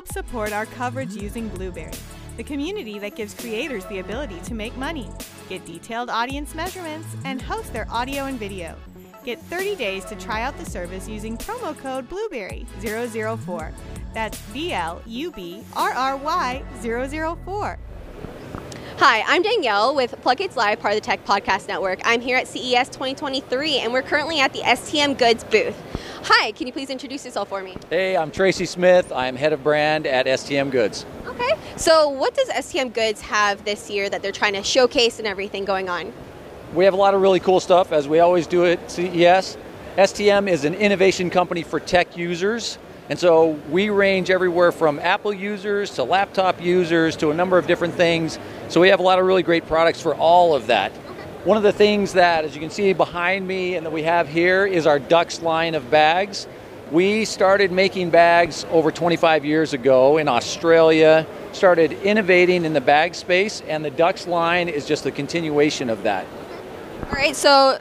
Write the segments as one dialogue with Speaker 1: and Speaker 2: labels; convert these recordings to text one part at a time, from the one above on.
Speaker 1: Help support our coverage using Blubrry, the community that gives creators the ability to make money, get detailed audience measurements, and host their audio and video. Get 30 days to try out the service using promo code Blubrry004. That's B L U B R R Y 004.
Speaker 2: Hi, I'm Danielle with PlugHitz Live, part of the Tech Podcast Network. I'm here at CES 2023, and we're currently at the STM Goods booth. Hi, can you please introduce yourself for me?
Speaker 3: Hey, I'm Tracy Smith. I'm head of brand at STM Goods.
Speaker 2: Okay, so what does STM Goods have this year that they're trying to showcase and everything going on?
Speaker 3: We have a lot of really cool stuff, as we always do at CES. STM is an innovation company for tech users. And so we range everywhere from Apple users to laptop users to a number of different things. So we have a lot of really great products for all of that. One of the things that, as you can see behind me and that we have here, is our Dux line of bags. We started making bags over 25 years ago in Australia, started innovating in the bag space, and the Dux line is just a continuation of that.
Speaker 2: All right, so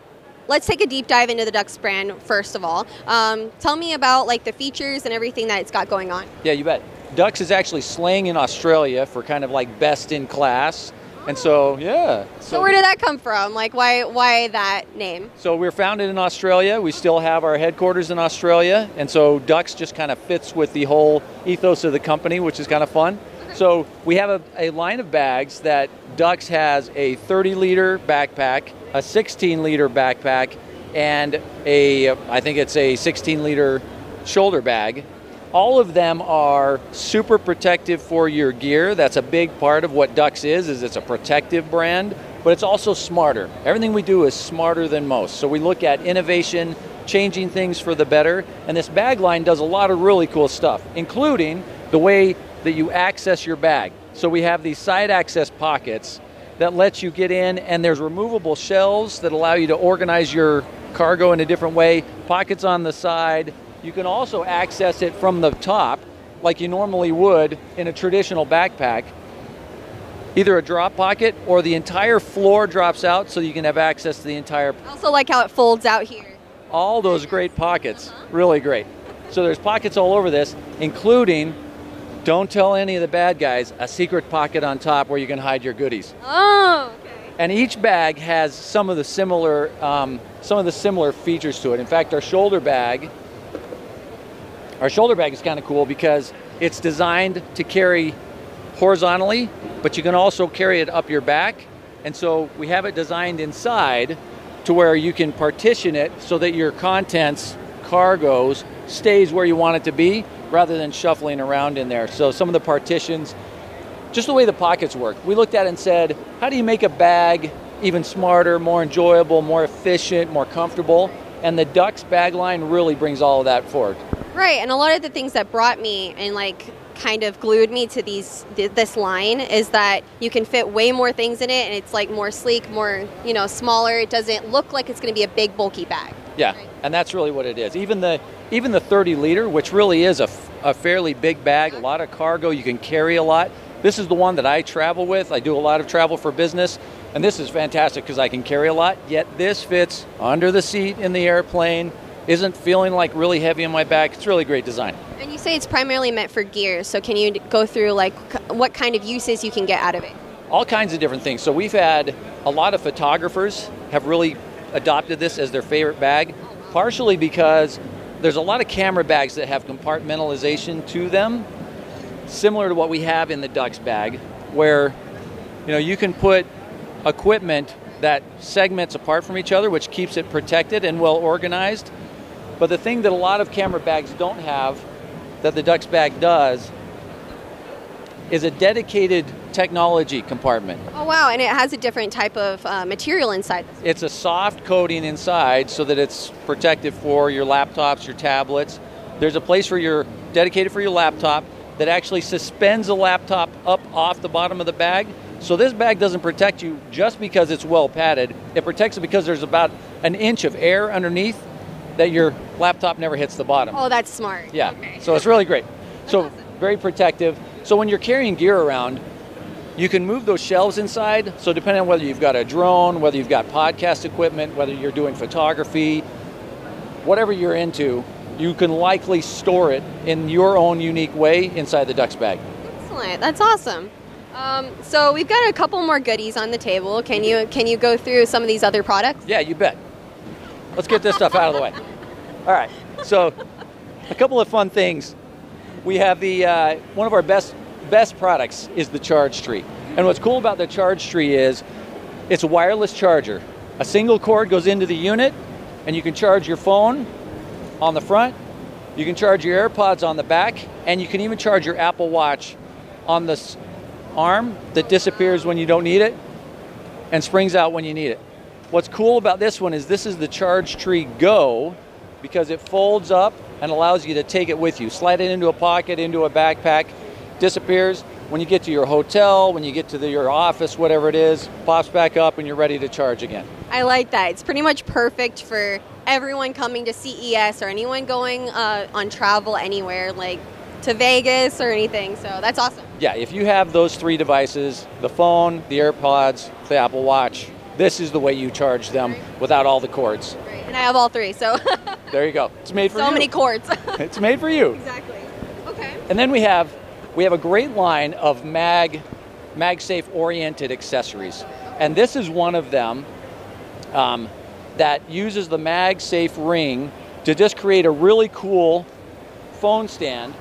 Speaker 2: let's take a deep dive into the Dux brand first of all. Um, tell me about like the features and everything that it's got going on.
Speaker 3: Yeah, you bet. Dux is actually slang in Australia for kind of like best in class. And so, yeah.
Speaker 2: So, so, where did that come from? Like, why why that name?
Speaker 3: So we are founded in Australia. We still have our headquarters in Australia, and so Dux just kind of fits with the whole ethos of the company, which is kind of fun. So we have a, a line of bags that Dux has a 30 liter backpack, a 16 liter backpack, and a I think it's a 16 liter shoulder bag. All of them are super protective for your gear. That's a big part of what Dux is, is it's a protective brand, but it's also smarter. Everything we do is smarter than most. So we look at innovation, changing things for the better, and this bag line does a lot of really cool stuff, including the way that you access your bag. So we have these side access pockets that lets you get in and there's removable shelves that allow you to organize your cargo in a different way, pockets on the side. You can also access it from the top like you normally would in a traditional backpack. Either a drop pocket or the entire floor drops out so you can have access to the entire.
Speaker 2: I also like how it folds out here.
Speaker 3: All those great pockets, uh-huh. really great. So there's pockets all over this, including don't tell any of the bad guys a secret pocket on top where you can hide your goodies.
Speaker 2: Oh, okay.
Speaker 3: And each bag has some of the similar um, some of the similar features to it. In fact, our shoulder bag, our shoulder bag is kind of cool because it's designed to carry horizontally, but you can also carry it up your back. And so we have it designed inside to where you can partition it so that your contents, cargoes, stays where you want it to be rather than shuffling around in there. So some of the partitions, just the way the pockets work, we looked at and said, how do you make a bag even smarter, more enjoyable, more efficient, more comfortable? And the Dux bag line really brings all of that forward.
Speaker 2: Right, and a lot of the things that brought me and like kind of glued me to these th- this line is that you can fit way more things in it and it's like more sleek, more, you know, smaller. It doesn't look like it's going to be a big bulky bag.
Speaker 3: Yeah. Right? And that's really what it is. Even the even the 30 liter, which really is a, a fairly big bag, a lot of cargo, you can carry a lot. This is the one that I travel with. I do a lot of travel for business, and this is fantastic because I can carry a lot. Yet this fits under the seat in the airplane, isn't feeling like really heavy on my back. It's really great design.
Speaker 2: And you say it's primarily meant for gear. So can you go through like what kind of uses you can get out of it?
Speaker 3: All kinds of different things. So we've had a lot of photographers have really adopted this as their favorite bag, partially because there's a lot of camera bags that have compartmentalization to them, similar to what we have in the Dux bag, where you know you can put equipment that segments apart from each other, which keeps it protected and well organized. But the thing that a lot of camera bags don't have, that the Dux bag does, is a dedicated technology compartment.
Speaker 2: Oh wow! And it has a different type of uh, material inside.
Speaker 3: It's a soft coating inside, so that it's protective for your laptops, your tablets. There's a place for your dedicated for your laptop that actually suspends the laptop up off the bottom of the bag. So this bag doesn't protect you just because it's well padded. It protects it because there's about an inch of air underneath that your laptop never hits the bottom.
Speaker 2: Oh, that's smart.
Speaker 3: Yeah.
Speaker 2: Okay.
Speaker 3: So it's really great. so awesome. very protective. So when you're carrying gear around, you can move those shelves inside. So depending on whether you've got a drone, whether you've got podcast equipment, whether you're doing photography, whatever you're into, you can likely store it in your own unique way inside the Dux bag.
Speaker 2: Excellent. That's awesome. Um, so we've got a couple more goodies on the table. Can you can you go through some of these other products?
Speaker 3: Yeah, you bet. Let's get this stuff out of the way. All right. So, a couple of fun things. We have the uh, one of our best best products is the Charge Tree, and what's cool about the Charge Tree is it's a wireless charger. A single cord goes into the unit, and you can charge your phone on the front. You can charge your AirPods on the back, and you can even charge your Apple Watch on this arm that disappears when you don't need it and springs out when you need it. What's cool about this one is this is the Charge Tree Go because it folds up and allows you to take it with you. Slide it into a pocket, into a backpack, disappears. When you get to your hotel, when you get to the, your office, whatever it is, pops back up and you're ready to charge again.
Speaker 2: I like that. It's pretty much perfect for everyone coming to CES or anyone going uh, on travel anywhere, like to Vegas or anything. So that's awesome.
Speaker 3: Yeah, if you have those three devices the phone, the AirPods, the Apple Watch this is the way you charge them without all the cords.
Speaker 2: Right. And I have all three, so
Speaker 3: There you go. It's made for
Speaker 2: so
Speaker 3: you.
Speaker 2: many cords.
Speaker 3: It's made for you.
Speaker 2: exactly. Okay.
Speaker 3: And then we have we have a great line of mag MagSafe oriented accessories, and this is one of them um, that uses the MagSafe ring to just create a really cool phone stand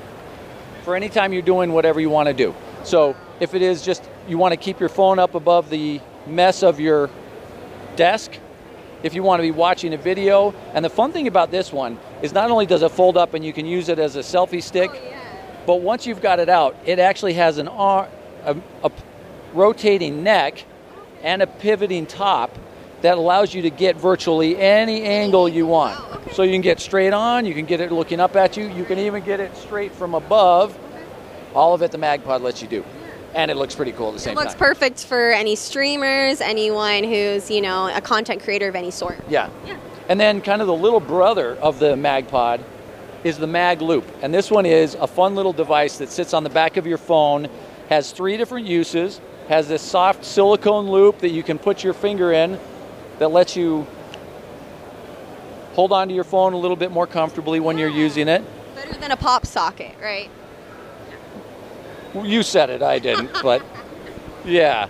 Speaker 3: for any time you're doing whatever you want to do. So if it is just you want to keep your phone up above the mess of your desk, if you want to be watching a video, and the fun thing about this one is not only does it fold up and you can use it as a selfie stick,
Speaker 2: Oh, yeah.
Speaker 3: But once you've got it out, it actually has an a, a rotating neck and a pivoting top that allows you to get virtually any angle you want.
Speaker 2: Wow, okay.
Speaker 3: So you can get straight on, you can get it looking up at you, you can even get it straight from above. All of it the MagPod lets you do. And it looks pretty cool at the
Speaker 2: It
Speaker 3: same
Speaker 2: looks
Speaker 3: time.
Speaker 2: perfect for any streamers, anyone who's, you know, a content creator of any sort.
Speaker 3: Yeah.
Speaker 2: Yeah.
Speaker 3: And then kind of the little brother of the MagPod is the Mag Loop. And this one is a fun little device that sits on the back of your phone, has three different uses, has this soft silicone loop that you can put your finger in that lets you hold onto your phone a little bit more comfortably when you're using it.
Speaker 2: Better than a pop socket, right?
Speaker 3: You said it, I didn't, but yeah.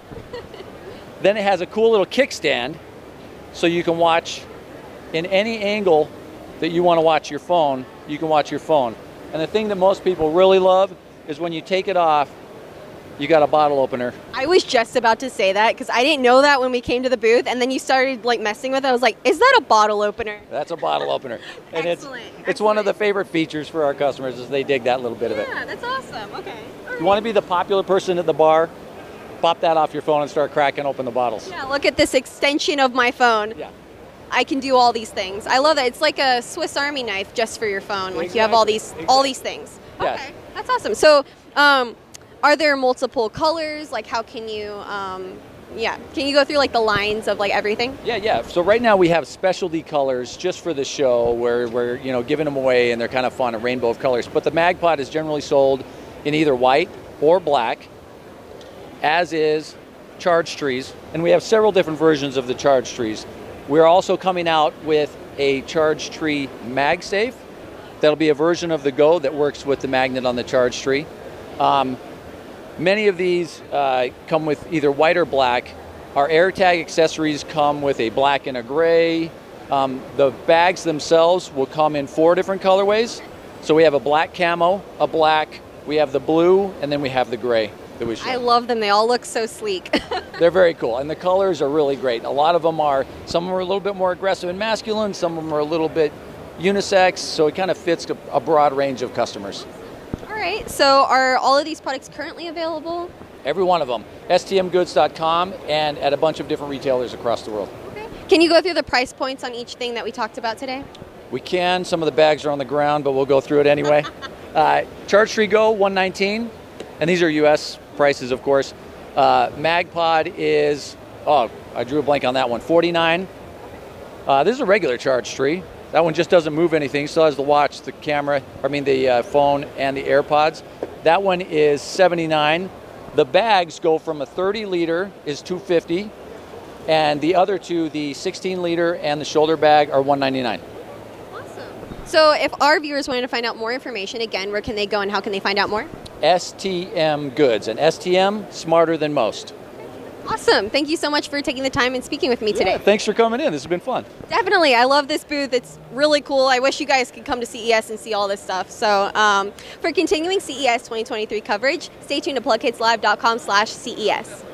Speaker 3: Then it has a cool little kickstand so you can watch in any angle that you want to watch your phone, you can watch your phone. And the thing that most people really love is when you take it off, you got a bottle opener.
Speaker 2: I was just about to say that because I didn't know that when we came to the booth, and then you started like messing with it. I was like, "Is that a bottle opener?"
Speaker 3: That's a bottle opener. And
Speaker 2: Excellent,
Speaker 3: it's it's one of the favorite features for our customers is they dig that little bit of it.
Speaker 2: Yeah, that's awesome. Okay.
Speaker 3: You want to be the popular person at the bar? Pop that off your phone and start cracking open the bottles.
Speaker 2: Yeah, look at this extension of my phone.
Speaker 3: Yeah.
Speaker 2: I can do all these things. I love that. It's like a Swiss Army knife just for your phone. Like you have all these
Speaker 3: Exactly,
Speaker 2: all these things.
Speaker 3: Yes.
Speaker 2: Okay, that's awesome. So, um, are there multiple colors? Like, how can you? Um, yeah, can you go through like the lines of like everything?
Speaker 3: Yeah, yeah. So right now we have specialty colors just for the show where we're, you know, giving them away and they're kind of fun, a rainbow of colors. But the MagPod is generally sold in either white or black, as is charge trees. And we have several different versions of the charge trees. We're also coming out with a charge tree MagSafe. That'll be a version of the Go that works with the magnet on the charge tree. Um, Many of these uh, come with either white or black. Our AirTag accessories come with a black and a gray. Um, the bags themselves will come in four different colorways. So we have a black camo, a black, we have the blue, and then we have the gray that we.
Speaker 2: I love them. They all look so sleek.
Speaker 3: They're very cool, and the colors are really great. A lot of them are, some of them are a little bit more aggressive and masculine, some of them are a little bit unisex, so it kind of fits a, a broad range of customers.
Speaker 2: all right. So, are all of these products currently available?
Speaker 3: Every one of them. STMgoods.com and at a bunch of different retailers across the world.
Speaker 2: Okay. Can you go through the price points on each thing that we talked about today?
Speaker 3: We can. Some of the bags are on the ground, but we'll go through it anyway. uh, Charge Tree Go 119, and these are U.S. prices, of course. Uh, MagPod is oh, I drew a blank on that one. 49. Uh, this is a regular Charge Tree. That one just doesn't move anything. Still has the watch, the camera. I mean the uh, phone and the AirPods. That one is 79. The bags go from a 30 liter is 250, and the other two, the 16 liter and the shoulder bag, are 199.
Speaker 2: So, if our viewers wanted to find out more information, again, where can they go and how can they find out more?
Speaker 3: STM Goods, and STM smarter than most.
Speaker 2: Awesome. Thank you so much for taking the time and speaking with me today.
Speaker 3: Yeah, thanks for coming in. This has been fun.
Speaker 2: Definitely. I love this booth. It's really cool. I wish you guys could come to CES and see all this stuff. So, um, for continuing CES 2023 coverage, stay tuned to plughitzlive.com slash CES.